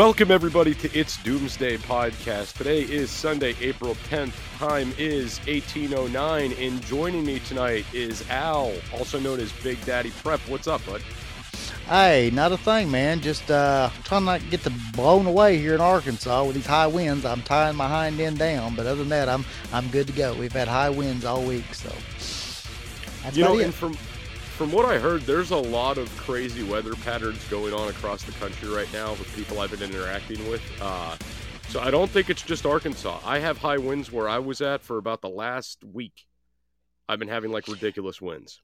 Welcome everybody to It's Doomsday Podcast. Today is Sunday, April 10th. Time is 1809 and joining me tonight is Al, also known as Big Daddy Prep. What's up, bud? Hey, not a thing, man. Just uh, trying not to get the blown away here in Arkansas with these high winds. I'm tying my hind end down, but other than that, I'm I'm good to go. We've had high winds all week, so that's you know, and from from what I heard, there's a lot of crazy weather patterns going on across the country right now with people I've been interacting with. Uh, so I don't think it's just Arkansas. I have high winds where I was at for about the last week. I've been having like ridiculous winds.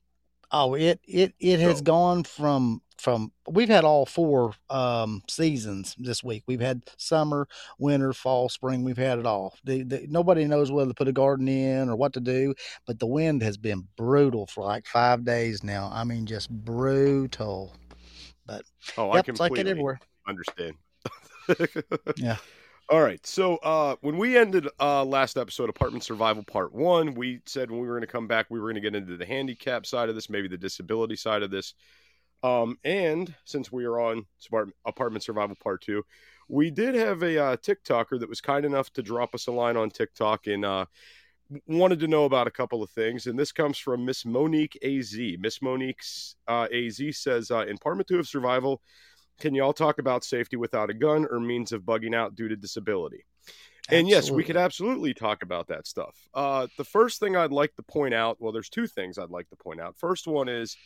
Oh, it it it has so. gone from from we've had all four um, seasons this week. We've had summer, winter, fall, spring. We've had it all. The, the, nobody knows whether to put a garden in or what to do, but the wind has been brutal for like five days now. I mean, just brutal. But oh, yep, I completely like it everywhere. understand. yeah. All right. So uh, when we ended uh, last episode, Apartment Survival Part One, we said when we were going to come back, we were going to get into the handicap side of this, maybe the disability side of this. Um, and since we are on Apartment Survival Part 2, we did have a uh, TikToker that was kind enough to drop us a line on TikTok and uh, wanted to know about a couple of things. And this comes from Miss Monique AZ. Miss Monique uh, AZ says, uh, in Part 2 of Survival, can you all talk about safety without a gun or means of bugging out due to disability? Absolutely. And yes, we could absolutely talk about that stuff. Uh, the first thing I'd like to point out well, there's two things I'd like to point out. First one is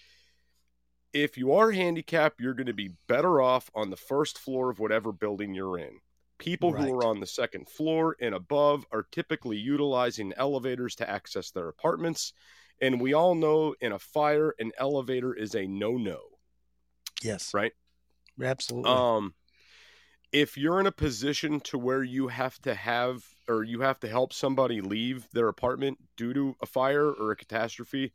if you are handicapped, you're going to be better off on the first floor of whatever building you're in. People right. who are on the second floor and above are typically utilizing elevators to access their apartments. And we all know in a fire, an elevator is a no no. Yes. Right? Absolutely. Um, if you're in a position to where you have to have or you have to help somebody leave their apartment due to a fire or a catastrophe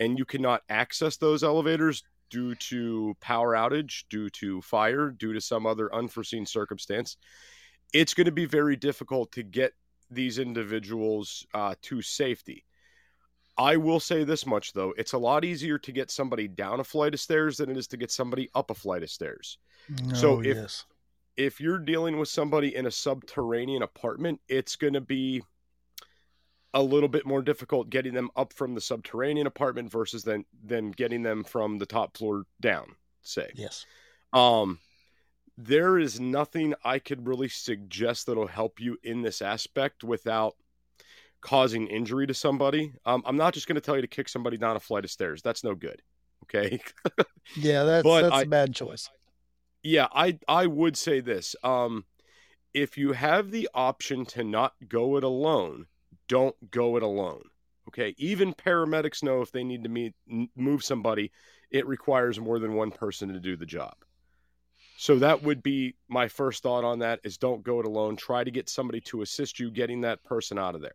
and you cannot access those elevators due to power outage, due to fire, due to some other unforeseen circumstance, it's going to be very difficult to get these individuals uh, to safety. I will say this much though: it's a lot easier to get somebody down a flight of stairs than it is to get somebody up a flight of stairs. Oh, so if yes. if you're dealing with somebody in a subterranean apartment, it's going to be a little bit more difficult getting them up from the subterranean apartment versus then than getting them from the top floor down say yes um there is nothing i could really suggest that'll help you in this aspect without causing injury to somebody um, i'm not just going to tell you to kick somebody down a flight of stairs that's no good okay yeah that's but that's I, a bad choice yeah i i would say this um if you have the option to not go it alone don't go it alone. Okay, even paramedics know if they need to meet, move somebody, it requires more than one person to do the job. So that would be my first thought on that is don't go it alone. Try to get somebody to assist you getting that person out of there.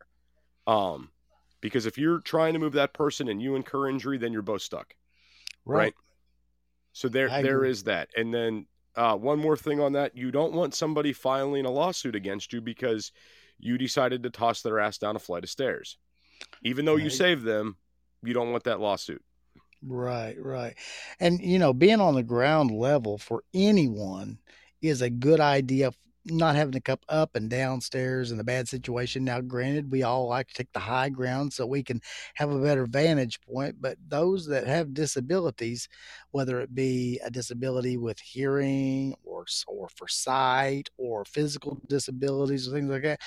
Um, because if you're trying to move that person and you incur injury, then you're both stuck. Right. right? So there I there agree. is that. And then uh, one more thing on that, you don't want somebody filing a lawsuit against you because you decided to toss their ass down a flight of stairs. Even though right. you saved them, you don't want that lawsuit. Right, right. And, you know, being on the ground level for anyone is a good idea not having to come up and downstairs in a bad situation. Now, granted, we all like to take the high ground so we can have a better vantage point, but those that have disabilities, whether it be a disability with hearing or, or for sight or physical disabilities or things like that,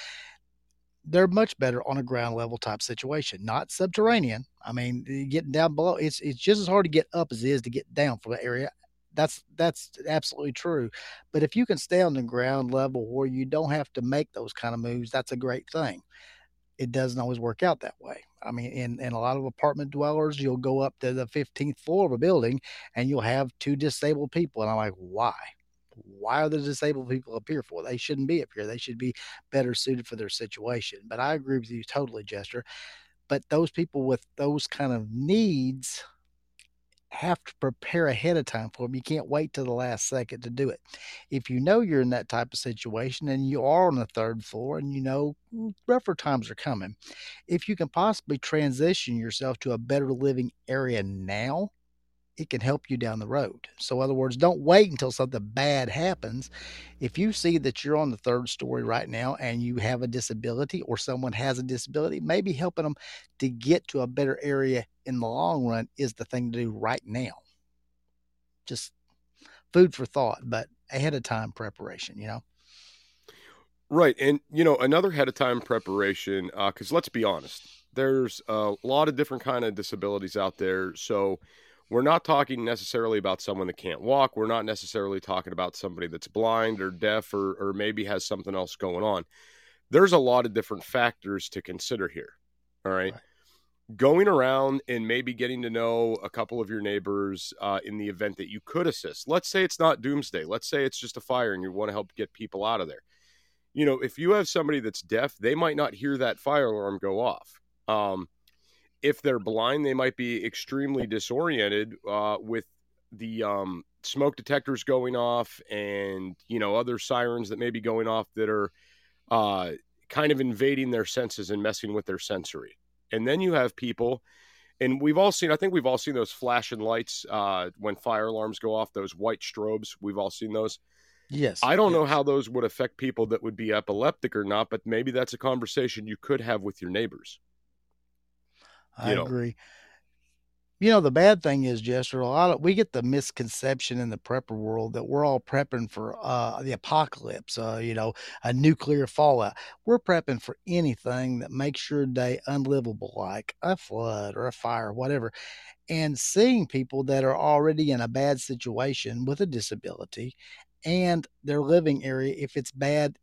they're much better on a ground level type situation, not subterranean. I mean, getting down below, it's it's just as hard to get up as it is to get down from the area. That's that's absolutely true. But if you can stay on the ground level where you don't have to make those kind of moves, that's a great thing. It doesn't always work out that way. I mean, in, in a lot of apartment dwellers, you'll go up to the 15th floor of a building and you'll have two disabled people. And I'm like, why? why are the disabled people up here for? They shouldn't be up here. They should be better suited for their situation. But I agree with you totally, Jester. But those people with those kind of needs have to prepare ahead of time for them. You can't wait till the last second to do it. If you know you're in that type of situation and you are on the third floor and you know mm, rougher times are coming, if you can possibly transition yourself to a better living area now, it can help you down the road. So, in other words, don't wait until something bad happens. If you see that you're on the third story right now and you have a disability or someone has a disability, maybe helping them to get to a better area in the long run is the thing to do right now. Just food for thought, but ahead of time preparation, you know? Right. And, you know, another ahead of time preparation, because uh, let's be honest, there's a lot of different kind of disabilities out there. So, we're not talking necessarily about someone that can't walk. We're not necessarily talking about somebody that's blind or deaf or, or maybe has something else going on. There's a lot of different factors to consider here. All right. right. Going around and maybe getting to know a couple of your neighbors uh, in the event that you could assist. Let's say it's not doomsday. Let's say it's just a fire and you want to help get people out of there. You know, if you have somebody that's deaf, they might not hear that fire alarm go off. Um, if they're blind, they might be extremely disoriented uh, with the um, smoke detectors going off and you know other sirens that may be going off that are uh, kind of invading their senses and messing with their sensory. And then you have people, and we've all seen. I think we've all seen those flashing lights uh, when fire alarms go off. Those white strobes. We've all seen those. Yes. I don't yes. know how those would affect people that would be epileptic or not, but maybe that's a conversation you could have with your neighbors. I know. agree. You know, the bad thing is, Jester, a lot of we get the misconception in the prepper world that we're all prepping for uh, the apocalypse, uh, you know, a nuclear fallout. We're prepping for anything that makes your day unlivable, like a flood or a fire, whatever. And seeing people that are already in a bad situation with a disability and their living area, if it's bad,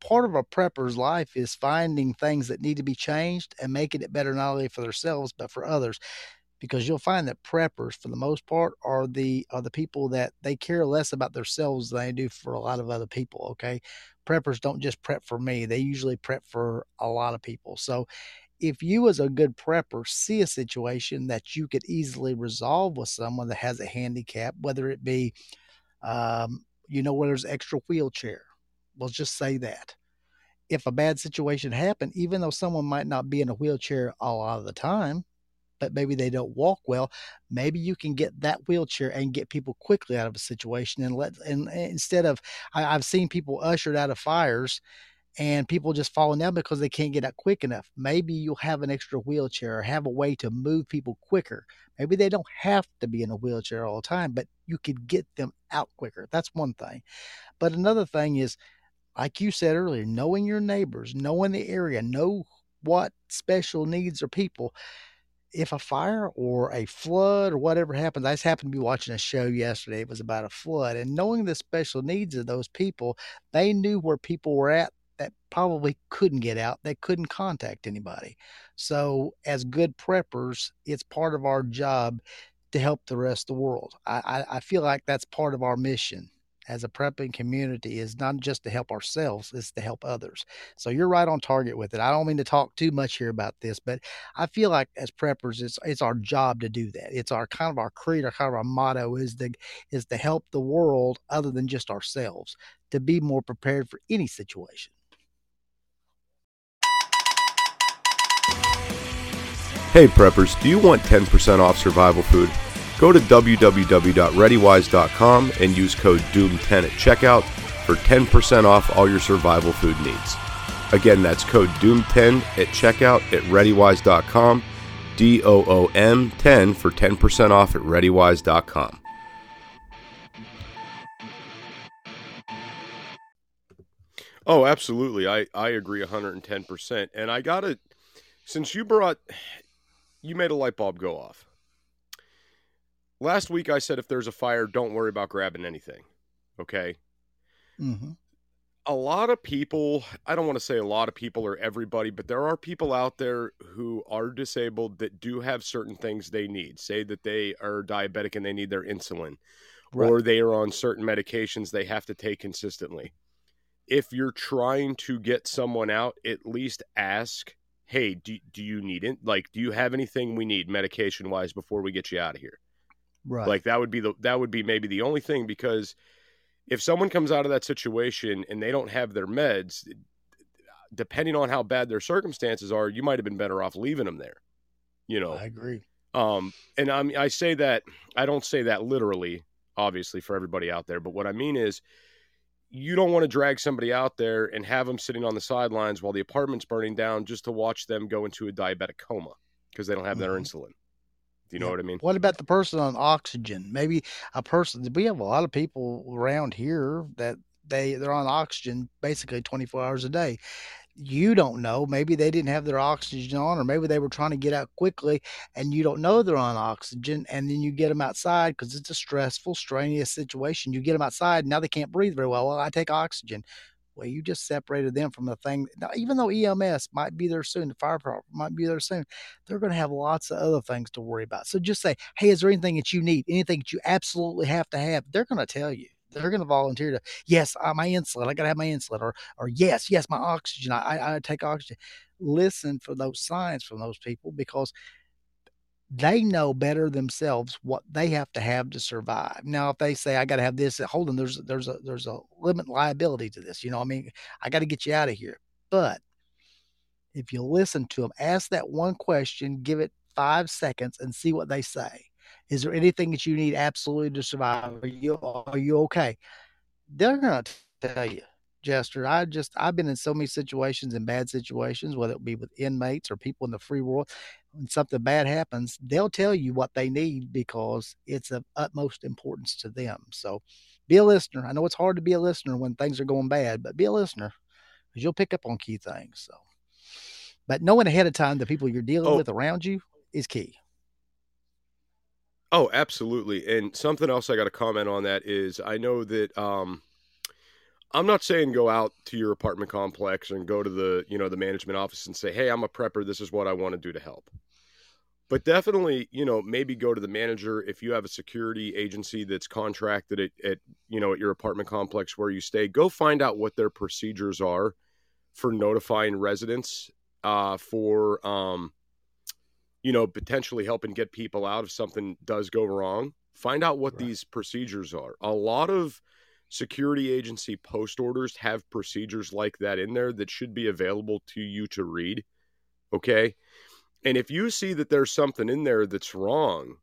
part of a prepper's life is finding things that need to be changed and making it better not only for themselves but for others because you'll find that preppers for the most part are the are the people that they care less about themselves than they do for a lot of other people okay? Preppers don't just prep for me they usually prep for a lot of people. So if you as a good prepper see a situation that you could easily resolve with someone that has a handicap whether it be um, you know where there's extra wheelchair We'll just say that. If a bad situation happened, even though someone might not be in a wheelchair a lot of the time, but maybe they don't walk well, maybe you can get that wheelchair and get people quickly out of a situation and let and, instead of I, I've seen people ushered out of fires and people just falling down because they can't get out quick enough. Maybe you'll have an extra wheelchair or have a way to move people quicker. Maybe they don't have to be in a wheelchair all the time, but you could get them out quicker. That's one thing. But another thing is like you said earlier, knowing your neighbors, knowing the area, know what special needs are people. If a fire or a flood or whatever happens, I just happened to be watching a show yesterday. It was about a flood, and knowing the special needs of those people, they knew where people were at that probably couldn't get out, they couldn't contact anybody. So, as good preppers, it's part of our job to help the rest of the world. I, I, I feel like that's part of our mission as a prepping community is not just to help ourselves, it's to help others. So you're right on target with it. I don't mean to talk too much here about this, but I feel like as preppers, it's it's our job to do that. It's our kind of our creed, our kind of our motto is to is to help the world other than just ourselves, to be more prepared for any situation. Hey preppers, do you want 10% off survival food? Go to www.readywise.com and use code DOOM10 at checkout for 10% off all your survival food needs. Again, that's code DOOM10 at checkout at readywise.com, D O O M 10 for 10% off at readywise.com. Oh, absolutely. I I agree 110%. And I got it. since you brought you made a light bulb go off. Last week I said if there's a fire, don't worry about grabbing anything. Okay? hmm a lot of people, I don't want to say a lot of people or everybody, but there are people out there who are disabled that do have certain things they need. Say that they are diabetic and they need their insulin, Right. or they are on certain medications they have to take consistently. If you're trying to get someone out, at least ask, hey, do, do you need it? Like, do you have anything we need medication wise before we get you out of here? Right. Like that would be the that would be maybe the only thing because if someone comes out of that situation and they don't have their meds, depending on how bad their circumstances are, you might have been better off leaving them there. You know, I agree. um, and I mean, I say that I don't say that literally, obviously, for everybody out there. But what I mean is, you don't want to drag somebody out there and have them sitting on the sidelines while the apartment's burning down just to watch them go into a diabetic coma because they don't have their Mhm. insulin. You know Yeah. what I mean? What about the person on oxygen? Maybe a person. We have a lot of people around here that they they're on oxygen basically 24 hours a day. You don't know. Maybe they didn't have their oxygen on, or maybe they were trying to get out quickly, and you don't know they're on oxygen. And then you get them outside because it's a stressful, strenuous situation. You get them outside, now they can't breathe very well. Well, I take oxygen. Well, you just separated them from the thing. Now, even though EMS might be there soon, the fire department might be there soon, they're going to have lots of other things to worry about. So just say, hey, is there anything that you need? Anything that you absolutely have to have? They're going to tell you. They're going to volunteer to, yes, uh, my insulin, I got to have my insulin, or, or yes, yes, my oxygen, I, I, I take oxygen. Listen for those signs from those people because they know better themselves what they have to have to survive. Now, if they say I got to have this, hold on, there's there's a there's a limit liability to this. You know, I mean, I got to get you out of here. But if you listen to them, ask that one question, give it five seconds, and see what they say. Is there anything that you need absolutely to survive? Are you are you okay? They're gonna tell you. Jester, I just I've been in so many situations in bad situations, whether it be with inmates or people in the free world. When something bad happens, they'll tell you what they need because it's of utmost importance to them. So be a listener. I know it's hard to be a listener when things are going bad, but be a listener because you'll pick up on key things. So but knowing ahead of time the people you're dealing Oh. with around you is key. Oh, absolutely. And something else I got to comment on that is I know that um I'm not saying go out to your apartment complex and go to the, you know, the management office and say, "Hey, I'm a prepper. This is what I want to do to help." But definitely, you know, maybe go to the manager if you have a security agency that's contracted at, at you know, at your apartment complex where you stay. Go find out what their procedures are for notifying residents uh for um you know, potentially helping get people out if something does go wrong. Find out what Right. these procedures are. A lot of security agency post orders have procedures like that in there that should be available to you to read. Okay. And if you see that there's something in there that's wrong,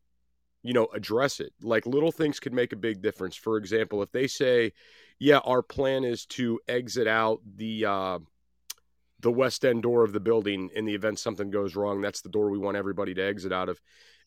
you know, address it. Like little things could make a big difference. For example, if they say, yeah, our plan is to exit out the, uh, the west end door of the building in the event something goes wrong that's the door we want everybody to exit out of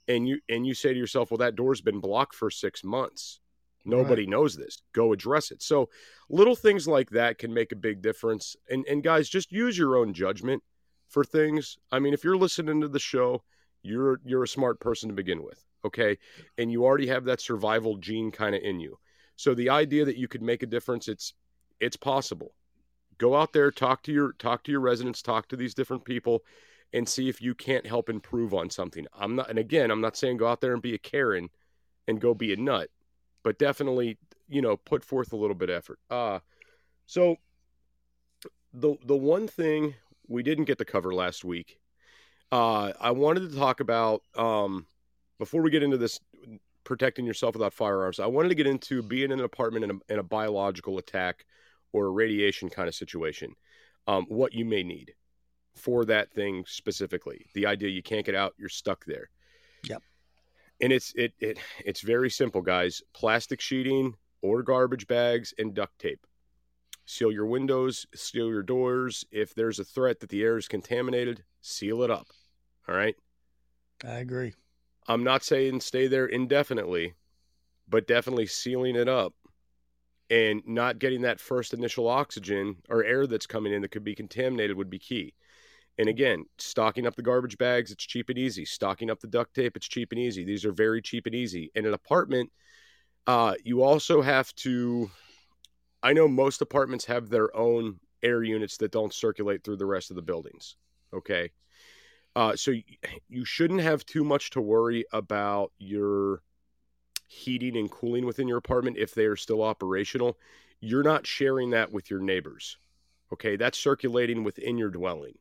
and you and you say to yourself well that door's been blocked for 6 months nobody knows this go address it. So little things like that can make a big difference and and guys just use your own judgment for things. I mean if you're listening to the show you're you're a smart person to begin with okay? And you already have that survival gene kind of in you. So the idea that you could make a difference it's it's possible. Go out there talk to your talk to your residents talk to these different people and see if you can't help improve on something. I'm not and again i'm not saying go out there and be a karen and go be a nut but definitely you know put forth a little bit of effort uh so the the one thing we didn't get to cover last week uh i wanted to talk about um before we get into this protecting yourself without firearms i wanted to get into being in an apartment in a, in a biological attack or a radiation kind of situation, um, what you may need for that thing specifically. The idea you can't get out, you're stuck there. Yep. And it's it it it's very simple, guys. Plastic sheeting or garbage bags and duct tape. Seal your windows, seal your doors. If there's a threat that the air is contaminated, seal it up. All right. I agree. I'm not saying stay there indefinitely, but definitely sealing it up and not getting that first initial oxygen or air that's coming in that could be contaminated would be key. And again, stocking up the garbage bags, it's cheap and easy. Stocking up the duct tape, it's cheap and easy. These are very cheap and easy. In an apartment, uh, you also have to. I know most apartments have their own air units that don't circulate through the rest of the buildings. Okay. Uh, so you shouldn't have too much to worry about your heating and cooling within your apartment if they are still operational. You're not sharing that with your neighbors. Okay. That's circulating within your dwelling.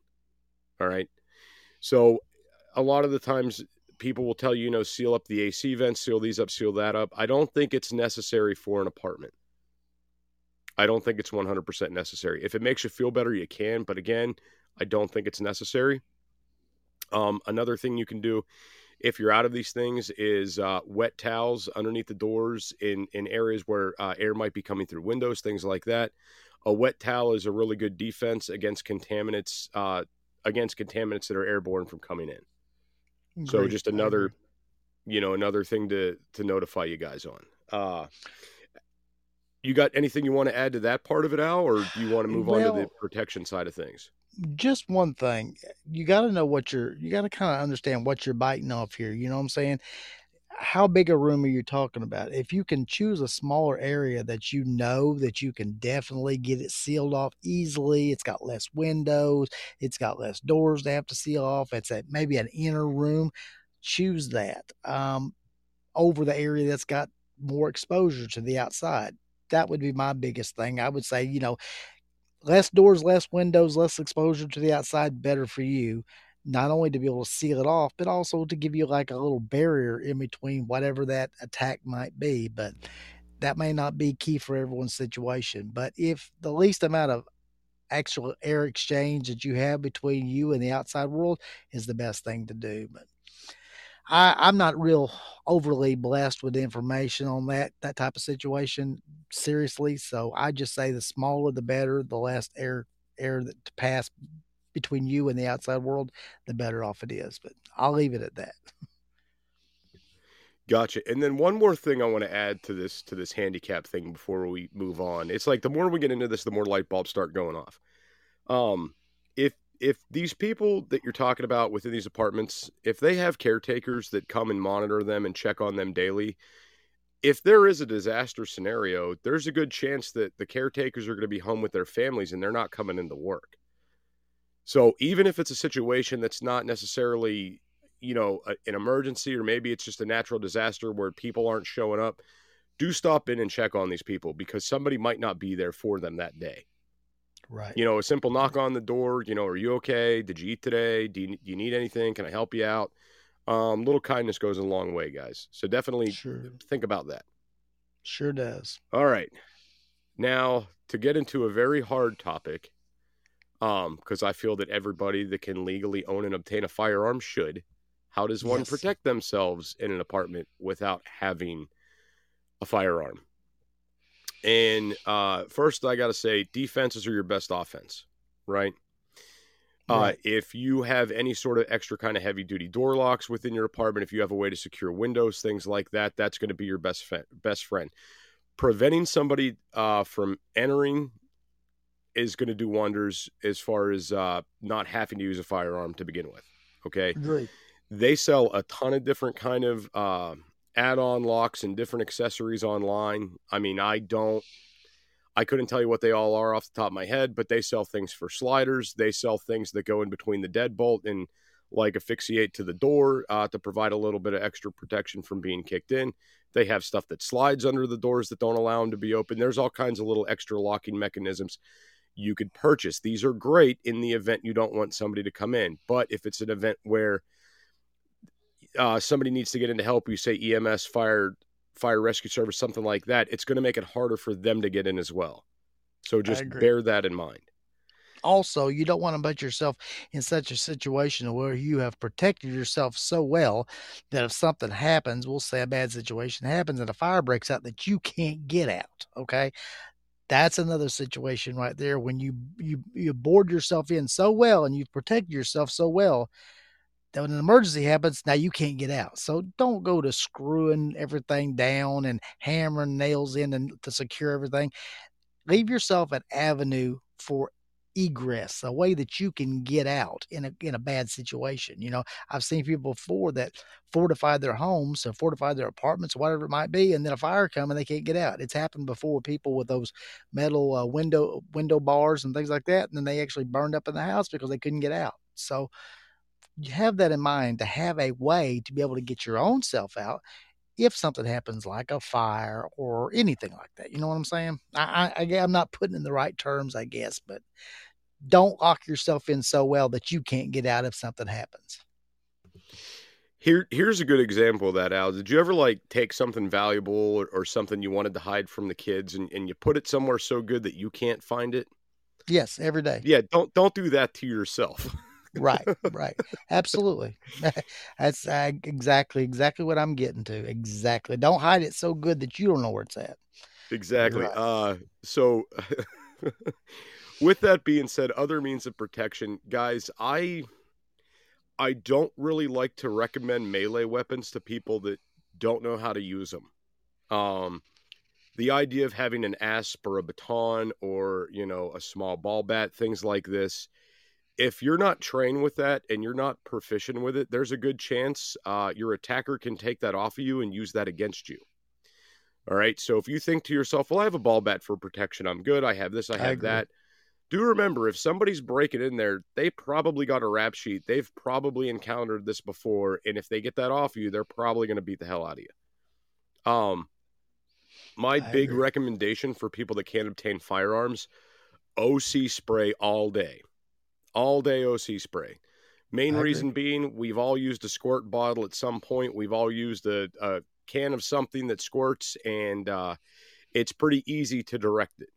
All right. So a lot of the times people will tell you, you know, seal up the AC vents, seal these up, seal that up. I don't think it's necessary for an apartment. I don't think it's 100% necessary. If it makes you feel better, you can. But again, I don't think it's necessary. Um, another thing you can do if you're out of these things is uh, wet towels underneath the doors in, in areas where uh, air might be coming through windows, things like that. A wet towel is a really good defense against contaminants uh, against contaminants that are airborne from coming in. Great. So just another, you know, another thing to to notify you guys on. Uh, you got anything you want to add to that part of it, Al, or do you want to move well, on to the protection side of things? Just one thing, you got to know what you're. You got to kind of understand what you're biting off here. You know what I'm saying? How big a room are you talking about? If you can choose a smaller area that you know that you can definitely get it sealed off easily, it's got less windows, it's got less doors to have to seal off, it's a, maybe an inner room, choose that um, over the area that's got more exposure to the outside. That would be my biggest thing. I would say, you know, less doors, less windows, less exposure to the outside, better for you not only to be able to seal it off, but also to give you like a little barrier in between whatever that attack might be. But that may not be key for everyone's situation. But if the least amount of actual air exchange that you have between you and the outside world is the best thing to do. But I, I'm not real overly blessed with information on that that type of situation. Seriously, so I just say the smaller the better, the less air air that to pass between you and the outside world, the better off it is. But I'll leave it at that. Gotcha. And then one more thing I want to add to this to this handicap thing before we move on. It's like the more we get into this, the more light bulbs start going off. Um, if if these people that you're talking about within these apartments, if they have caretakers that come and monitor them and check on them daily, if there is a disaster scenario, there's a good chance that the caretakers are going to be home with their families and they're not coming into work. So even if it's a situation that's not necessarily, you know, a, an emergency or maybe it's just a natural disaster where people aren't showing up, do stop in and check on these people because somebody might not be there for them that day. Right. You know, a simple knock on the door, you know, are you okay? Did you eat today? Do you, do you need anything? Can I help you out? Um, little kindness goes a long way, guys. So definitely sure. think about that. Sure does. All right. Now, to get into a very hard topic, um, because I feel that everybody that can legally own and obtain a firearm should. How does one yes. protect themselves in an apartment without having a firearm? And uh, first, I got to say, defenses are your best offense, right? Uh, right. Uh, if you have any sort of extra kind of heavy duty door locks within your apartment, if you have a way to secure windows, things like that, that's going to be your best fe- best friend. Preventing somebody uh, from entering is going to do wonders as far as uh, not having to use a firearm to begin with. Okay. They sell a ton of different kind of uh, add-on locks and different accessories online. I mean, I don't, I couldn't tell you what they all are off the top of my head, but they sell things for sliders. They sell things that go in between the deadbolt and like asphyxiate to the door uh, to provide a little bit of extra protection from being kicked in. They have stuff that slides under the doors that don't allow them to be open. There's all kinds of little extra locking mechanisms you could purchase. These are great in the event you don't want somebody to come in. But if it's an event where uh, somebody needs to get in to help you, say EMS, fire, fire rescue service, something like that, it's going to make it harder for them to get in as well. So just bear that in mind. Also, you don't want to put yourself in such a situation where you have protected yourself so well that if something happens, we'll say a bad situation happens and a fire breaks out that you can't get out. Okay that's another situation right there when you you you board yourself in so well and you protect yourself so well that when an emergency happens, now you can't get out. So don't go to screwing everything down and hammering nails in and to secure everything. Leave yourself an avenue for egress, a way that you can get out in a in a bad situation. You know, I've seen people before that fortify their homes or fortify their apartments, whatever it might be, and then a fire come and they can't get out. It's happened before. People with those metal uh, window window bars and things like that, and then they actually burned up in the house because they couldn't get out. So you have that in mind to have a way to be able to get your own self out if something happens like a fire or anything like that. You know what I'm saying? I, I, I'm not putting in the right terms, I guess, but don't lock yourself in so well that you can't get out if something happens. Here, here's a good example of that, Al. Did you ever like take something valuable or, or something you wanted to hide from the kids and, and you put it somewhere so good that you can't find it? Yes, every day. Yeah, don't don't do that to yourself. right, right, absolutely. That's uh, exactly exactly what I'm getting to. Exactly. Don't hide it so good that you don't know where it's at. Exactly. Right. Uh, so with that being said, other means of protection, guys, I I don't really like to recommend melee weapons to people that don't know how to use them. Um, the idea of having an asp or a baton or you know a small ball bat, things like this. If you're not trained with that and you're not proficient with it, there's a good chance uh, your attacker can take that off of you and use that against you. All right. So if you think to yourself, "Well, I have a ball bat for protection. I'm good. I have this. I have I that." Do remember if somebody's breaking in there, they probably got a rap sheet. They've probably encountered this before, and if they get that off you, they're probably going to beat the hell out of you. Um, my I big agree. recommendation for people that can't obtain firearms: OC spray all day, all day OC spray. Main I reason agree. being, we've all used a squirt bottle at some point. We've all used a, a can of something that squirts, and uh, it's pretty easy to direct it.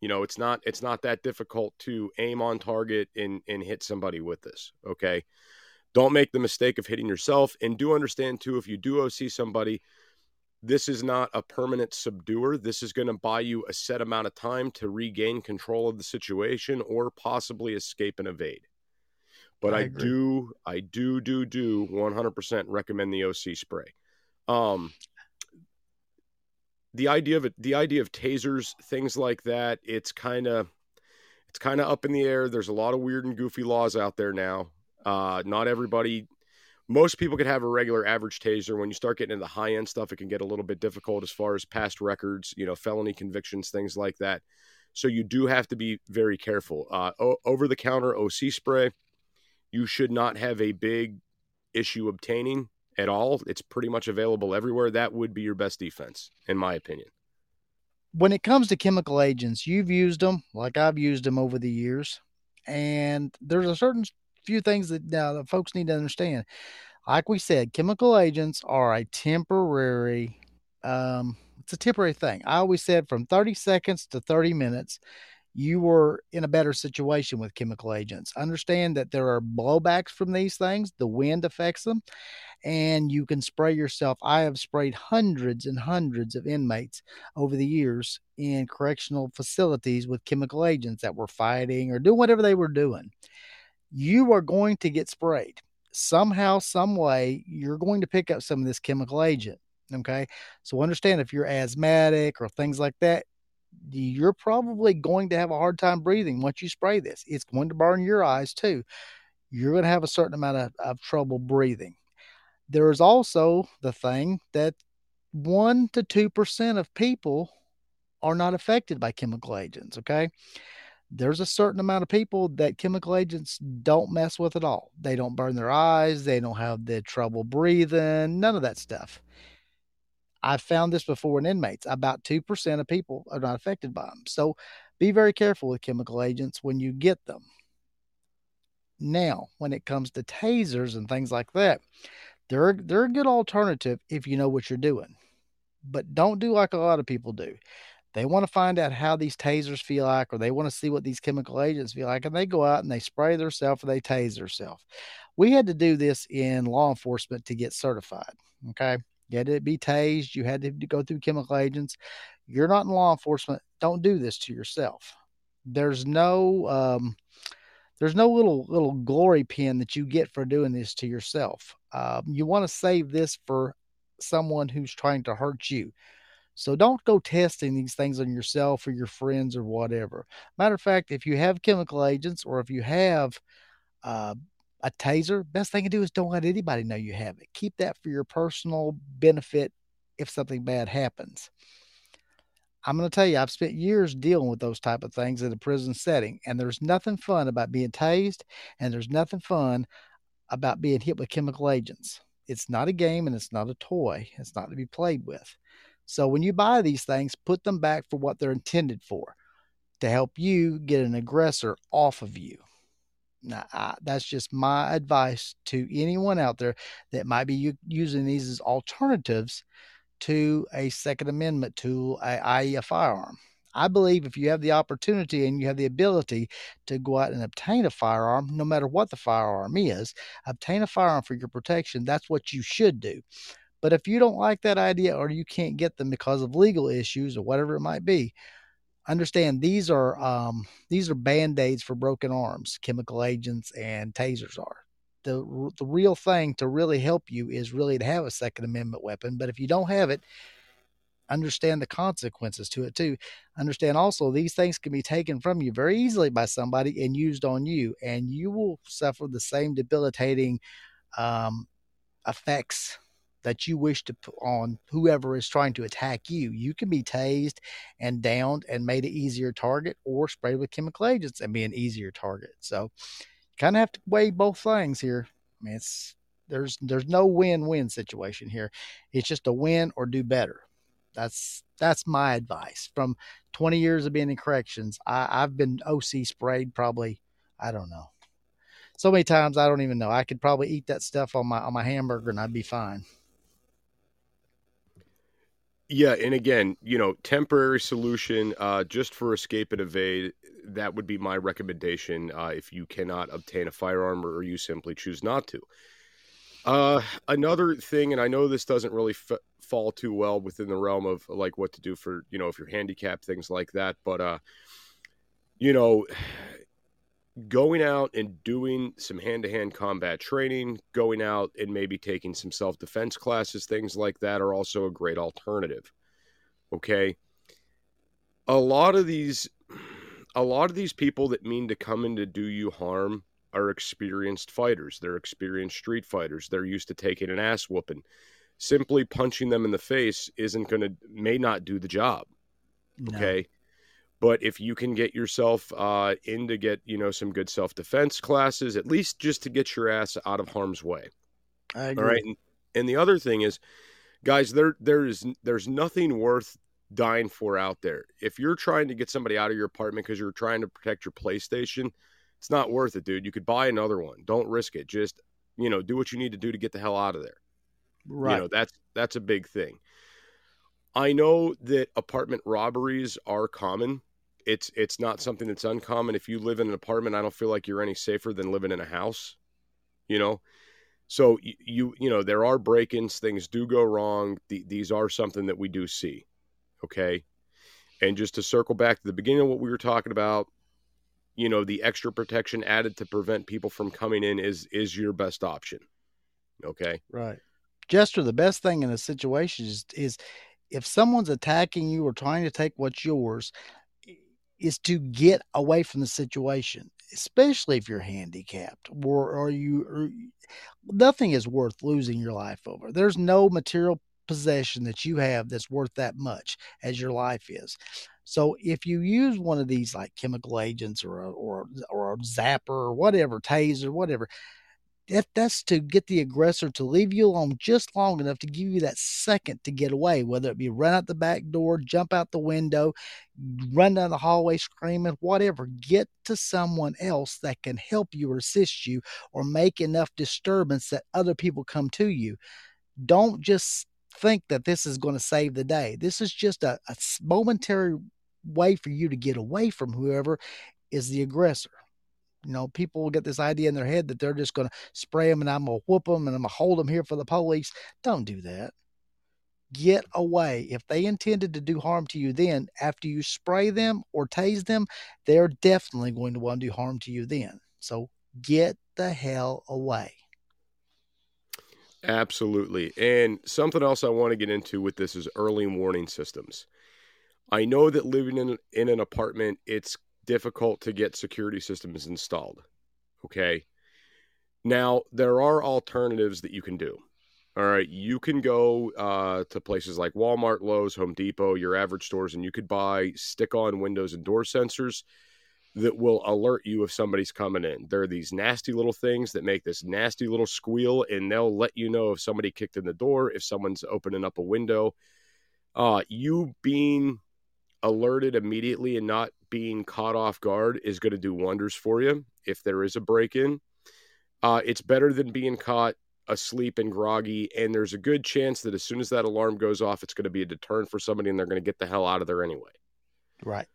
You know, it's not it's not that difficult to aim on target and and hit somebody with this. Okay. Don't make the mistake of hitting yourself. And do understand too, if you do OC somebody, this is not a permanent subduer. This is going to buy you a set amount of time to regain control of the situation or possibly escape and evade. But I, I do, I do, do, do 100% recommend the OC spray. Um, the idea of it, the idea of tasers, things like that, it's kind of it's kind of up in the air. There's a lot of weird and goofy laws out there now. Uh, not everybody, most people could have a regular average taser. When you start getting into the high end stuff, it can get a little bit difficult as far as past records, you know, felony convictions, things like that. So you do have to be very careful. Uh, o- over the counter OC spray, you should not have a big issue obtaining at all, it's pretty much available everywhere. That would be your best defense, in my opinion. When it comes to chemical agents, you've used them like I've used them over the years, and there's a certain few things that now the folks need to understand. Like we said, chemical agents are a temporary. Um, it's a temporary thing. I always said from 30 seconds to 30 minutes, you were in a better situation with chemical agents. Understand that there are blowbacks from these things, the wind affects them, and you can spray yourself. I have sprayed hundreds and hundreds of inmates over the years in correctional facilities with chemical agents that were fighting or doing whatever they were doing. You are going to get sprayed. Somehow, some way, you're going to pick up some of this chemical agent. Okay. So understand if you're asthmatic or things like that, you're probably going to have a hard time breathing once you spray this. It's going to burn your eyes too. You're going to have a certain amount of, of trouble breathing there is also the thing that 1 to 2% of people are not affected by chemical agents, okay? There's a certain amount of people that chemical agents don't mess with at all. They don't burn their eyes, they don't have the trouble breathing, none of that stuff. I've found this before in inmates. About 2% of people are not affected by them. So be very careful with chemical agents when you get them. Now, when it comes to tasers and things like that, they're they're a good alternative if you know what you're doing. But don't do like a lot of people do. They want to find out how these tasers feel like, or they want to see what these chemical agents feel like, and they go out and they spray themselves or they tase themselves. We had to do this in law enforcement to get certified. Okay. You had to be tased, you had to go through chemical agents. You're not in law enforcement. Don't do this to yourself. There's no um, there's no little little glory pin that you get for doing this to yourself. Um, you want to save this for someone who's trying to hurt you. So don't go testing these things on yourself or your friends or whatever. Matter of fact, if you have chemical agents or if you have uh, a taser, best thing to do is don't let anybody know you have it. Keep that for your personal benefit if something bad happens. I'm going to tell you, I've spent years dealing with those type of things in a prison setting, and there's nothing fun about being tased, and there's nothing fun about being hit with chemical agents. It's not a game and it's not a toy. It's not to be played with. So when you buy these things, put them back for what they're intended for to help you get an aggressor off of you. Now, I, that's just my advice to anyone out there that might be using these as alternatives to a Second Amendment tool, i.e., a firearm. I believe if you have the opportunity and you have the ability to go out and obtain a firearm, no matter what the firearm is, obtain a firearm for your protection, that's what you should do. But if you don't like that idea or you can't get them because of legal issues or whatever it might be, understand these are um, these are band-aids for broken arms chemical agents and tasers are. The, the real thing to really help you is really to have a second amendment weapon but if you don't have it understand the consequences to it too. Understand also these things can be taken from you very easily by somebody and used on you and you will suffer the same debilitating um, effects that you wish to put on whoever is trying to attack you. You can be tased and downed and made an easier target or sprayed with chemical agents and be an easier target. So you kind of have to weigh both things here. I mean, it's there's there's no win-win situation here. It's just a win or do better. That's that's my advice. From 20 years of being in corrections, I, I've been OC sprayed probably I don't know so many times I don't even know. I could probably eat that stuff on my on my hamburger and I'd be fine. Yeah, and again, you know, temporary solution uh, just for escape and evade. That would be my recommendation uh, if you cannot obtain a firearm or you simply choose not to. Uh, another thing, and I know this doesn't really f- fall too well within the realm of like what to do for you know if you're handicapped, things like that. But uh, you know, going out and doing some hand-to-hand combat training, going out and maybe taking some self-defense classes, things like that are also a great alternative. Okay? A lot of these a lot of these people that mean to come in to do you harm are experienced fighters. They're experienced street fighters. They're used to taking an ass whooping. Simply punching them in the face isn't going to may not do the job. No. Okay? But if you can get yourself uh, in to get you know some good self defense classes, at least just to get your ass out of harm's way. All right. And, and the other thing is, guys, there there is there's nothing worth dying for out there. If you're trying to get somebody out of your apartment because you're trying to protect your PlayStation, it's not worth it, dude. You could buy another one. Don't risk it. Just you know, do what you need to do to get the hell out of there. Right. You know, that's that's a big thing. I know that apartment robberies are common it's it's not something that's uncommon. If you live in an apartment, I don't feel like you're any safer than living in a house. You know, so you you, know there are break-ins. Things do go wrong. The, these are something that we do see. Okay, and just to circle back to the beginning of what we were talking about, you know, the extra protection added to prevent people from coming in is is your best option. Okay, right. Jester, the best thing in a situation is, is if someone's attacking you or trying to take what's yours, is to get away from the situation, especially if you're handicapped or, or you or, nothing is worth losing your life over. There's no material possession that you have that's worth that much as your life is. So if you use one of these like chemical agents or a, or or a zapper or whatever, taser, whatever, that, that's to get the aggressor to leave you alone just long enough to give you that second to get away, whether it be run out the back door, jump out the window, run down the hallway screaming, whatever. Get to someone else that can help you or assist you or make enough disturbance that other people come to you. Don't just think that this is going to save the day. This is just a, a momentary way for you to get away from whoever is the aggressor. You know, people will get this idea in their head that they're just going to spray them and I'm going to whoop them and I'm going to hold them here for the police. Don't do that. Get away. If they intended to do harm to you, then after you spray them or tase them, they're definitely going to want to do harm to you then. So get the hell away. Absolutely. And something else I want to get into with this is early warning systems. I know that living in, in an apartment, it's difficult to get security systems installed. Okay. Now, there are alternatives that you can do. All right. You can go uh, to places like Walmart, Lowe's, Home Depot, your average stores, and you could buy stick on windows and door sensors that will alert you if somebody's coming in. There are these nasty little things that make this nasty little squeal, and they'll let you know if somebody kicked in the door, if someone's opening up a window. Uh, you being alerted immediately and not being caught off guard is going to do wonders for you if there is a break in. Uh, it's better than being caught asleep and groggy, and there's a good chance that as soon as that alarm goes off, it's going to be a deterrent for somebody and they're going to get the hell out of there anyway. Right.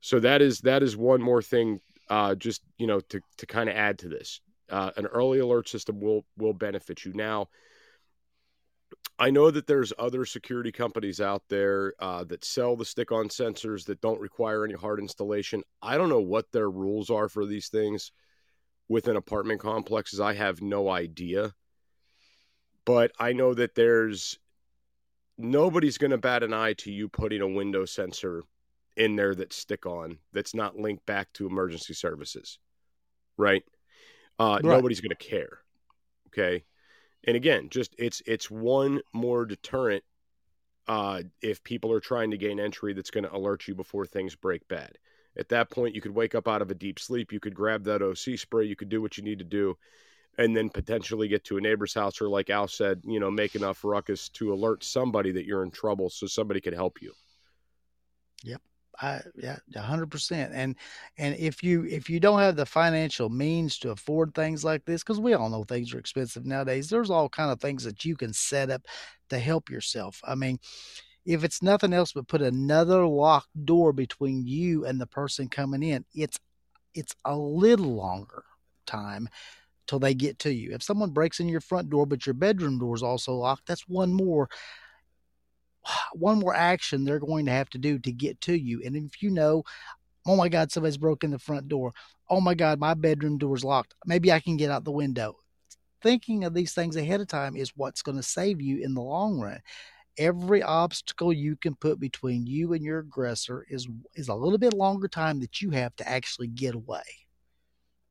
So that is that is one more thing, uh, just you know, to to kind of add to this. Uh, an early alert system will will benefit you. Now, I know that there's other security companies out there uh, that sell the stick-on sensors that don't require any hard installation. I don't know what their rules are for these things within apartment complexes. I have no idea, but I know that there's nobody's going to bat an eye to you putting a window sensor in there that stick on that's not linked back to emergency services, right? Uh, right. Nobody's going to care. Okay, and again, just it's it's one more deterrent uh, if people are trying to gain entry that's going to alert you before things break bad. At that point, you could wake up out of a deep sleep. You could grab that OC spray. You could do what you need to do, and then potentially get to a neighbor's house, or like Al said, you know, make enough ruckus to alert somebody that you're in trouble, so somebody could help you. Yep. I yeah, hundred percent. And and if you if you don't have the financial means to afford things like this, because we all know things are expensive nowadays, there's all kind of things that you can set up to help yourself. I mean, if it's nothing else but put another locked door between you and the person coming in, it's it's a little longer time till they get to you. If someone breaks in your front door but your bedroom door is also locked, that's one more one more action they're going to have to do to get to you. And if you know, oh my God, somebody's broken the front door. Oh my God, my bedroom door's locked. Maybe I can get out the window. Thinking of these things ahead of time is what's going to save you in the long run. Every obstacle you can put between you and your aggressor is is a little bit longer time that you have to actually get away.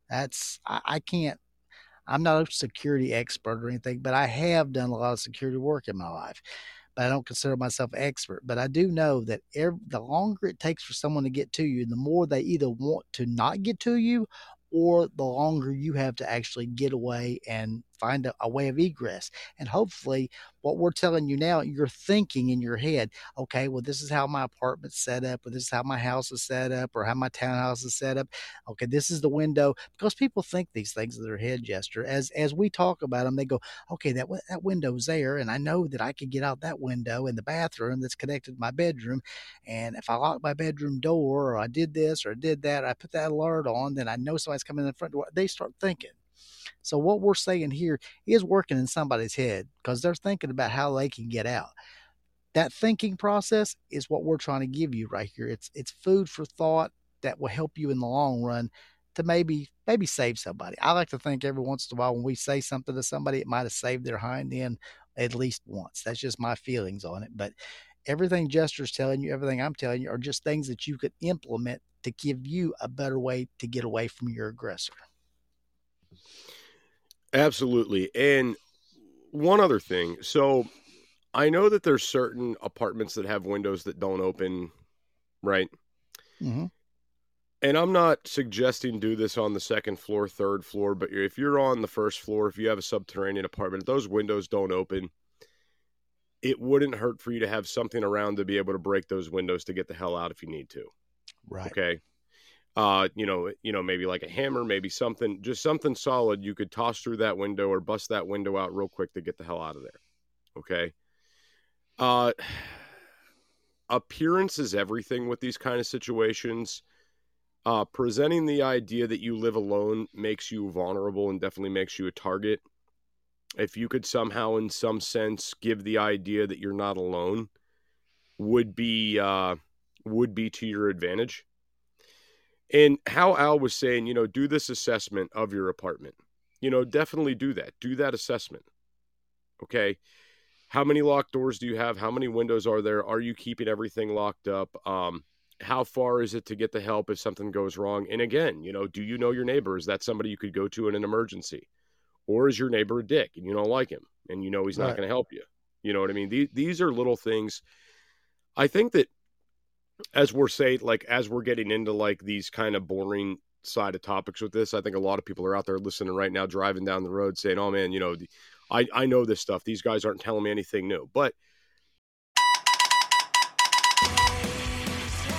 That's I, I can't I'm not a security expert or anything, but I have done a lot of security work in my life I don't consider myself expert. But I do know that every, the longer it takes for someone to get to you, the more they either want to not get to you or the longer you have to actually get away and find a, a, way of egress. And hopefully, what we're telling you now, you're thinking in your head, okay, well, this is how my apartment's set up, or this is how my house is set up, or how my townhouse is set up. Okay, this is the window. Because people think these things in their head, Jester. As as we talk about them, they go, okay, that that window's there, and I know that I can get out that window in the bathroom that's connected to my bedroom. And if I lock my bedroom door, or I did this, or I did that, I put that alert on, then I know somebody's coming in the front door. They start thinking. So what we're saying here is working in somebody's head because they're thinking about how they can get out. That thinking process is what we're trying to give you right here. It's it's food for thought that will help you in the long run to maybe maybe save somebody. I like to think every once in a while when we say something to somebody, it might have saved their hind end at least once. That's just my feelings on it. But everything Jester's telling you, everything I'm telling you are just things that you could implement to give you a better way to get away from your aggressor. Absolutely. And one other thing. So I know that there's certain apartments that have windows that don't open, right? Mm-hmm. And I'm not suggesting do this on the second floor, third floor, but if you're on the first floor, if you have a subterranean apartment, those windows don't open. It wouldn't hurt for you to have something around to be able to break those windows to get the hell out if you need to. Right. Okay uh, you know, you know, maybe like a hammer, maybe something, just something solid you could toss through that window or bust that window out real quick to get the hell out of there. Okay. Uh, appearance is everything with these kind of situations. Uh, presenting the idea that you live alone makes you vulnerable and definitely makes you a target. If you could somehow, in some sense, give the idea that you're not alone, would be uh, would be to your advantage And how Al was saying, you know, do this assessment of your apartment. You know, definitely do that. Do that assessment. Okay. How many locked doors do you have? How many windows are there? Are you keeping everything locked up? Um, how far is it to get the help if something goes wrong? And again, you know, do you know your neighbor? Is that somebody you could go to in an emergency? Or is your neighbor a dick and you don't like him and you know he's not Right. going to help you? You know what I mean? These, these are little things. I think that as we're saying, like, as we're getting into like these kind of boring side of topics with this, I think a lot of people are out there listening right now, driving down the road saying, oh man, you know, I, I know this stuff. These guys aren't telling me anything new. But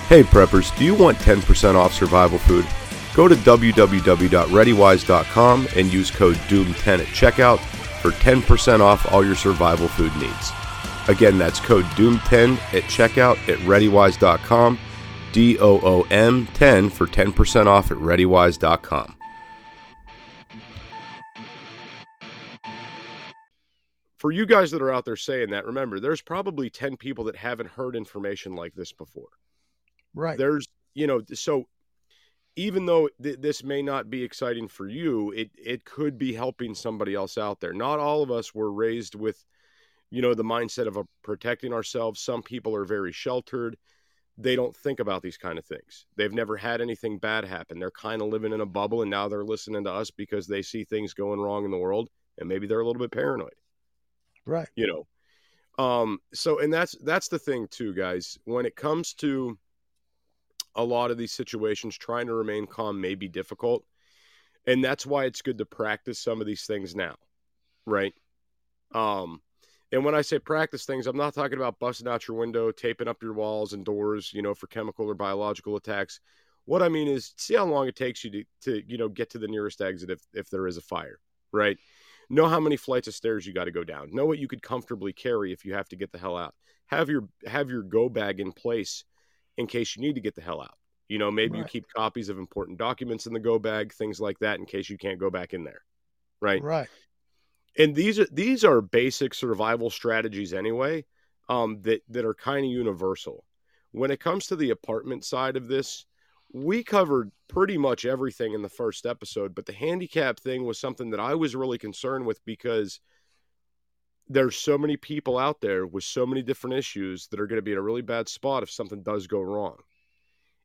Hey preppers, do you want 10% off survival food? Go to www.readywise.com and use code DOOM10 at checkout for 10% off all your survival food needs. Again, that's code DOOM10 at checkout at readywise.com, D O O M 10 for 10% off at readywise.com. For you guys that are out there saying that, remember, there's probably 10 people that haven't heard information like this before Right. there's you know so even though th- this may not be exciting for you it it could be helping somebody else out there not all of us were raised with you know the mindset of uh, protecting ourselves. Some people are very sheltered. They don't think about these kind of things. They've never had anything bad happen. They're kind of living in a bubble and now they're listening to us because they see things going wrong in the world and maybe they're a little bit paranoid. Right. you know? Um so and that's that's the thing too guys. When it comes to a lot of these situations trying to remain calm may be difficult and that's why it's good to practice some of these things now right? Um and when i say practice things i'm not talking about busting out your window taping up your walls and doors you know for chemical or biological attacks. What i mean is see how long it takes you to, to you know get to the nearest exit if if there is a fire right? Know how many flights of stairs you got to go down. Know what you could comfortably carry if you have to get the hell out. Have your have your go bag in place in case you need to get the hell out. You know maybe you keep copies of important documents in the go bag things like that in case you can't go back in there right? Right. And these are these are basic survival strategies anyway um, that that are kind of universal. When it comes to the apartment side of this we covered pretty much everything in the first episode but the handicap thing was something that i was really concerned with because there's so many people out there with so many different issues that are going to be in a really bad spot if something does go wrong.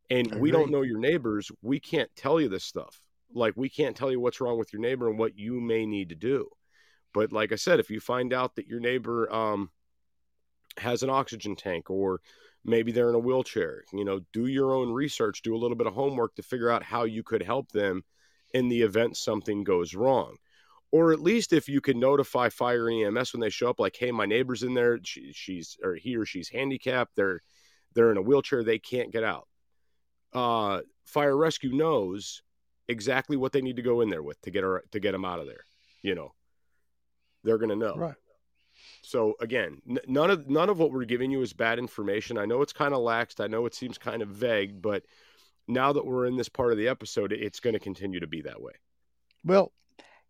And we don't know your neighbors we can't tell you this stuff. Like we can't tell you what's wrong with your neighbor and what you may need to do but like I said, if you find out that your neighbor um, has an oxygen tank or maybe they're in a wheelchair, you know, do your own research, do a little bit of homework to figure out how you could help them in the event something goes wrong. Or at least if you can notify fire and EMS when they show up, like, hey, my neighbor's in there, she, she's or he or she's handicapped, they're they're in a wheelchair, they can't get out. Uh, fire rescue knows exactly what they need to go in there with to get her to get them out of there. You know, they're going to know. Right. So again, n- none of none of what we're giving you is bad information. I know it's kind of laxed. I know it seems kind of vague, but now that we're in this part of the episode, it's going to continue to be that way. Well,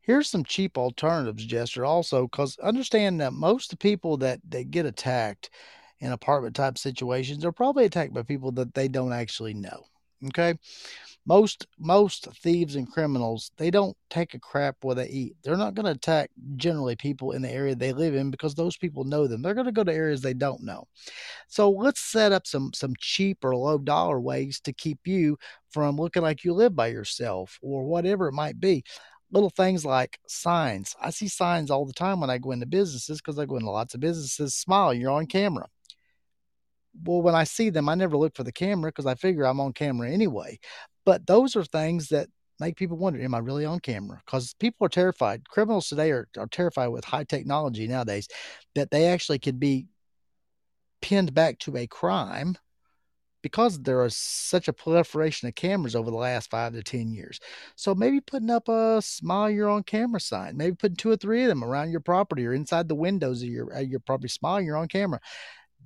here's some cheap alternatives, Jester. Also, because understand that most of the people that that get attacked in apartment type situations are probably attacked by people that they don't actually know. Okay. Most most thieves and criminals, they don't take a crap where they eat. They're not going to attack generally people in the area they live in because those people know them. They're going to go to areas they don't know. So let's set up some some cheap or low dollar ways to keep you from looking like you live by yourself or whatever it might be. Little things like signs. I see signs all the time when I go into businesses because I go into lots of businesses. Smile, you're on camera. Well, when I see them, I never look for the camera because I figure I'm on camera anyway. But those are things that make people wonder, am I really on camera? Because people are terrified. Criminals today are, are terrified with high technology nowadays that they actually could be pinned back to a crime because there is such a proliferation of cameras over the last five to ten years. So maybe putting up a smile you're on camera sign, maybe putting two or three of them around your property or inside the windows of your your property, smile you're on camera.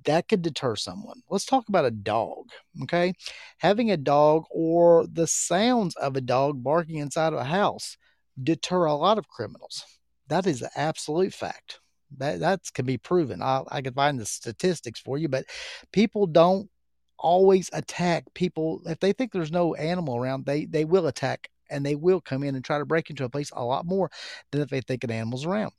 That could deter someone. Let's talk about a dog. Okay. Having a dog or the sounds of a dog barking inside of a house deter a lot of criminals. That is an absolute fact. That that can be proven. I, I can find the statistics for you, but people don't always attack people if they think there's no animal around. They they will attack and they will come in and try to break into a place a lot more than if they think an animal's around.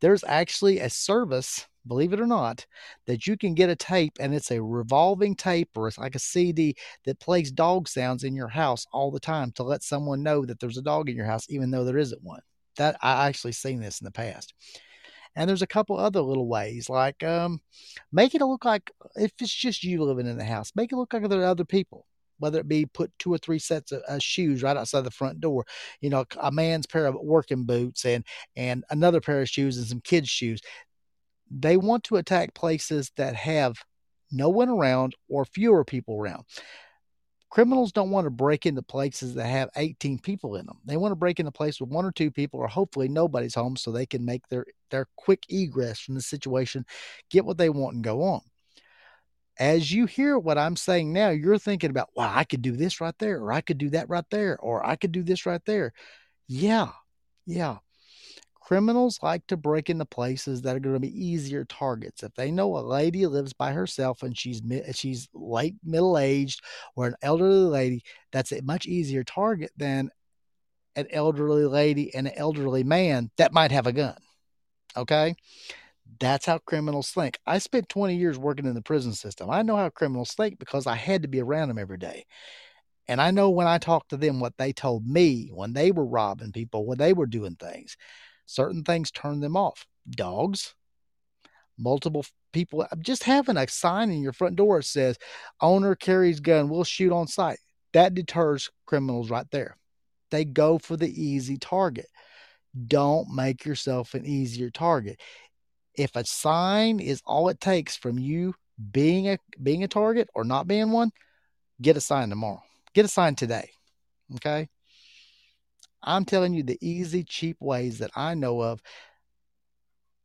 There's actually a service, believe it or not, that you can get a tape and it's a revolving tape or it's like a CD that plays dog sounds in your house all the time to let someone know that there's a dog in your house, even though there isn't one. That I actually seen this in the past. And there's a couple other little ways, like um, make it look like if it's just you living in the house, make it look like there are other people. Whether it be put two or three sets of, of shoes right outside the front door, you know, a man's pair of working boots and and another pair of shoes and some kids' shoes. They want to attack places that have no one around or fewer people around criminals don't want to break into places that have 18 people in them. They want to break into a place with one or two people, or hopefully nobody's home, so they can make their their quick egress from the situation, get what they want, and go on. As you hear what I'm saying now, you're thinking about, wow, I could do this right there, or I could do that right there, or I could do this right there. Yeah, yeah. Criminals like to break into places that are going to be easier targets. If they know a lady lives by herself and she's she's late middle aged or an elderly lady, that's a much easier target than an elderly lady and an elderly man that might have a gun. Okay? That's how criminals think. I spent 20 years working in the prison system. I know how criminals think because I had to be around them every day. And I know when I talked to them what they told me when they were robbing people, when they were doing things certain things turn them off. Dogs, multiple people, uh, just having a sign in your front door that says, owner carries gun, we'll shoot on sight. That deters criminals right there. They go for the easy target. Don't make yourself an easier target. If a sign is all it takes from you being a being a target or not being one, get a sign tomorrow. Get a sign today. Okay? I'm telling you the easy, cheap ways that I know of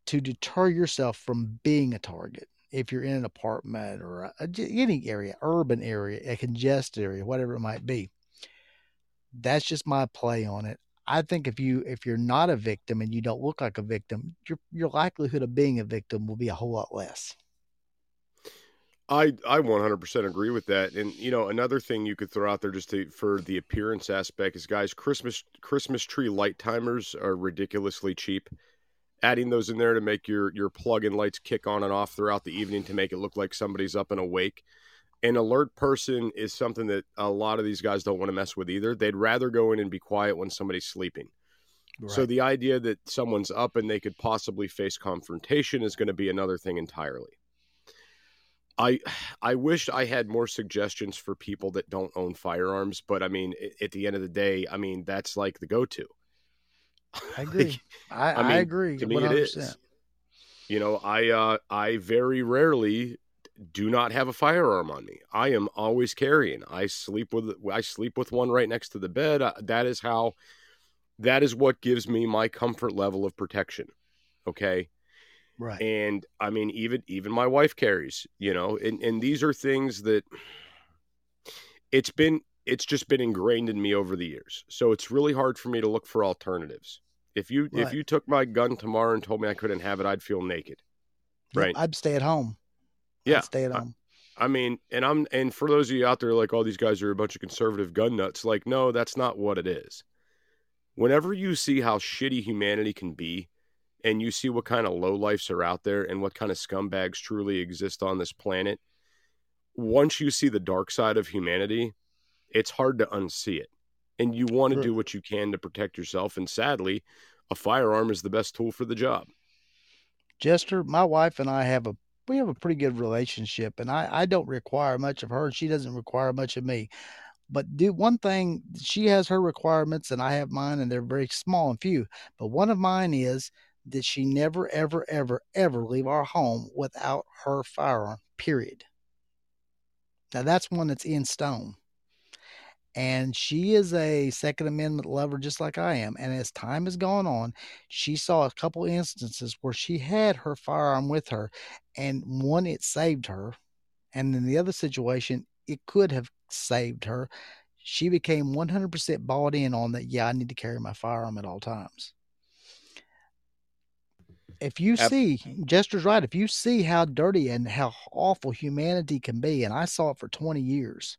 to deter yourself from being a target. If you're in an apartment or a, any area, urban area, a congested area, whatever it might be, that's just my play on it. I think if you if you're not a victim and you don't look like a victim, your your likelihood of being a victim will be a whole lot less. I I 100% agree with that. And you know, another thing you could throw out there just to, for the appearance aspect is guys, Christmas Christmas tree light timers are ridiculously cheap. Adding those in there to make your your plug-in lights kick on and off throughout the evening to make it look like somebody's up and awake. An alert person is something that a lot of these guys don't want to mess with either. They'd rather go in and be quiet when somebody's sleeping. Right. So the idea that someone's up and they could possibly face confrontation is going to be another thing entirely. I I wish I had more suggestions for people that don't own firearms, but I mean, at the end of the day, I mean that's like the go-to. I agree. I, I, mean, I, agree. To me, 100%. it is. You know, I uh, I very rarely do not have a firearm on me. I am always carrying. I sleep with I sleep with one right next to the bed. Uh, that is how. That is what gives me my comfort level of protection. Okay. Right. And I mean, even even my wife carries, you know, and, and these are things that it's been it's just been ingrained in me over the years. So it's really hard for me to look for alternatives. If you right. if you took my gun tomorrow and told me I couldn't have it, I'd feel naked. Right. I'd stay at home. Yeah. Stay at home. I, I mean, and I'm and for those of you out there like all oh, these guys are a bunch of conservative gun nuts, like no, that's not what it is. Whenever you see how shitty humanity can be, and you see what kind of lowlifes are out there and what kind of scumbags truly exist on this planet, once you see the dark side of humanity, it's hard to unsee it. And you want to do what you can to protect yourself. And sadly, a firearm is the best tool for the job. Jester, my wife and I have a we have a pretty good relationship and I, I don't require much of her she doesn't require much of me. But do one thing she has her requirements and I have mine and they're very small and few. But one of mine is that she never, ever, ever, ever leave our home without her firearm, period. Now, that's one that's in stone. And she is a Second Amendment lover just like I am. And as time has gone on, she saw a couple instances where she had her firearm with her, and one, it saved her. And in the other situation, it could have saved her. She became 100% bought in on that, yeah, I need to carry my firearm at all times. If you Ab- see Jester's right, if you see how dirty and how awful humanity can be, and I saw it for 20 years,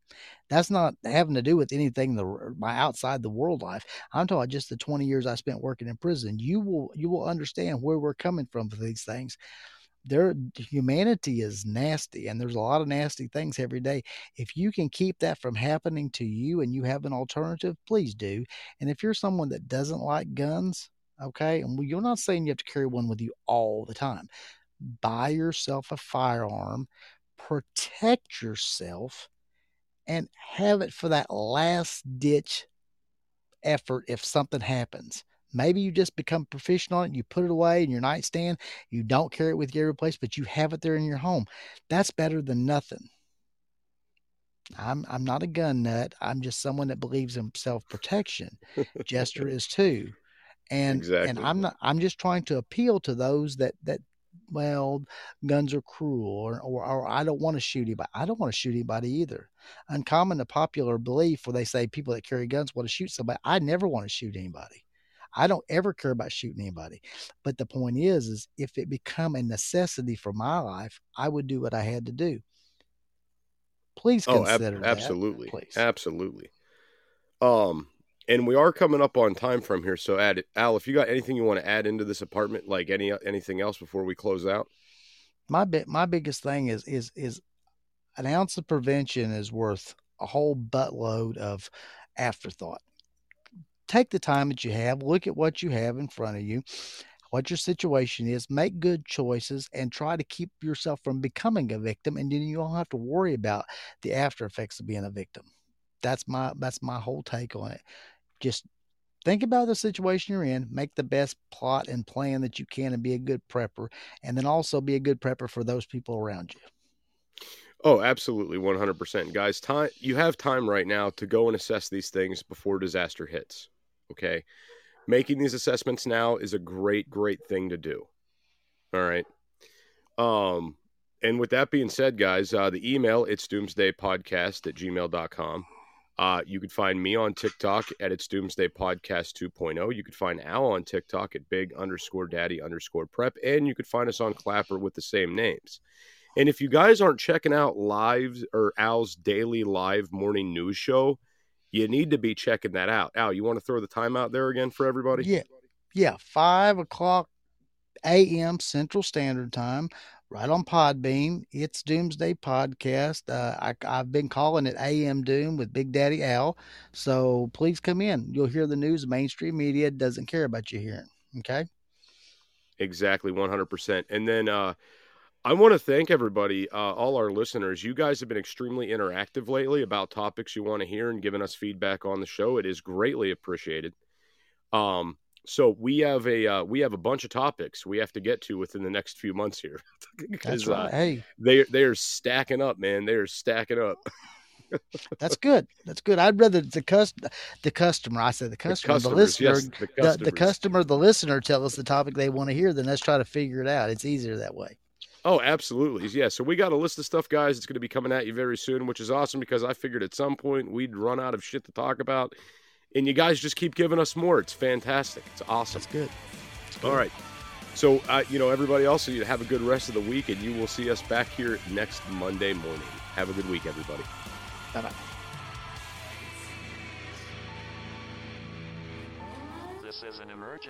that's not having to do with anything the my outside the world life. I'm talking just the 20 years I spent working in prison. You will you will understand where we're coming from for these things. Their humanity is nasty, and there's a lot of nasty things every day. If you can keep that from happening to you, and you have an alternative, please do. And if you're someone that doesn't like guns, okay, and you're not saying you have to carry one with you all the time. Buy yourself a firearm, protect yourself, and have it for that last ditch effort if something happens. Maybe you just become proficient on it, and you put it away in your nightstand, you don't carry it with you every place, but you have it there in your home. That's better than nothing. I'm I'm not a gun nut. I'm just someone that believes in self protection. Jester is too. And Exactly. and I'm not I'm just trying to appeal to those that that well, guns are cruel or or, or I don't want to shoot anybody. I don't want to shoot anybody either. Uncommon to popular belief where they say people that carry guns want to shoot somebody. I never want to shoot anybody. I don't ever care about shooting anybody. But the point is, is if it become a necessity for my life, I would do what I had to do. Please Oh, ab- consider that. absolutely, please. absolutely. Um, and we are coming up on time from here. So, add Al, if you got anything you want to add into this apartment, like any anything else before we close out. my bit my biggest thing is is is an ounce of prevention is worth a whole buttload of afterthought. Take the time that you have, look at what you have in front of you, what your situation is, make good choices, and try to keep yourself from becoming a victim. And then you don't have to worry about the after effects of being a victim. That's my that's my whole take on it. Just think about the situation you're in, make the best plot and plan that you can, and be a good prepper, and then also be a good prepper for those people around you. Oh, absolutely, one hundred percent, guys. Time you have time right now to go and assess these things before disaster hits. Okay, making these assessments now is a great, great thing to do. All right. Um, and with that being said, guys, uh, the email it's doomsdaypodcast at gmail.com. Uh, you could find me on TikTok at it's Doomsday Podcast 2.0. You could find Al on TikTok at big underscore daddy underscore prep. And you could find us on Clapper with the same names. And if you guys aren't checking out live or Al's daily live morning news show, you need to be checking that out. Al, you want to throw the time out there again for everybody? Yeah, yeah, five o'clock a.m. Central Standard Time, right on Podbean. It's Doomsday Podcast. Uh, I, I've been calling it AM Doom with Big Daddy Al. So please come in. You'll hear the news. Mainstream media doesn't care about you hearing. Okay. Exactly, 100%. And then uh, I want to thank everybody, uh, all our listeners. You guys have been extremely interactive lately about topics you want to hear and giving us feedback on the show. It is greatly appreciated. Um, so we have a uh, we have a bunch of topics we have to get to within the next few months here. That's 'Cause, right. uh, hey, they they are stacking up, man. They are stacking up. that's good. That's good. I'd rather the cust the customer. I said the customer, the, customers, listener, yes, the the, the customer, the listener tell us the topic they want to hear. Then let's try to figure it out. It's easier that way. Oh, absolutely. Yeah. So we got a list of stuff, guys. It's going to be coming at you very soon, which is awesome because I figured at some point we'd run out of shit to talk about. And you guys just keep giving us more. It's fantastic. It's awesome. It's good. All right. So, uh, you know, everybody else, you have a good rest of the week, and you will see us back here next Monday morning. Have a good week, everybody. Bye bye. This is an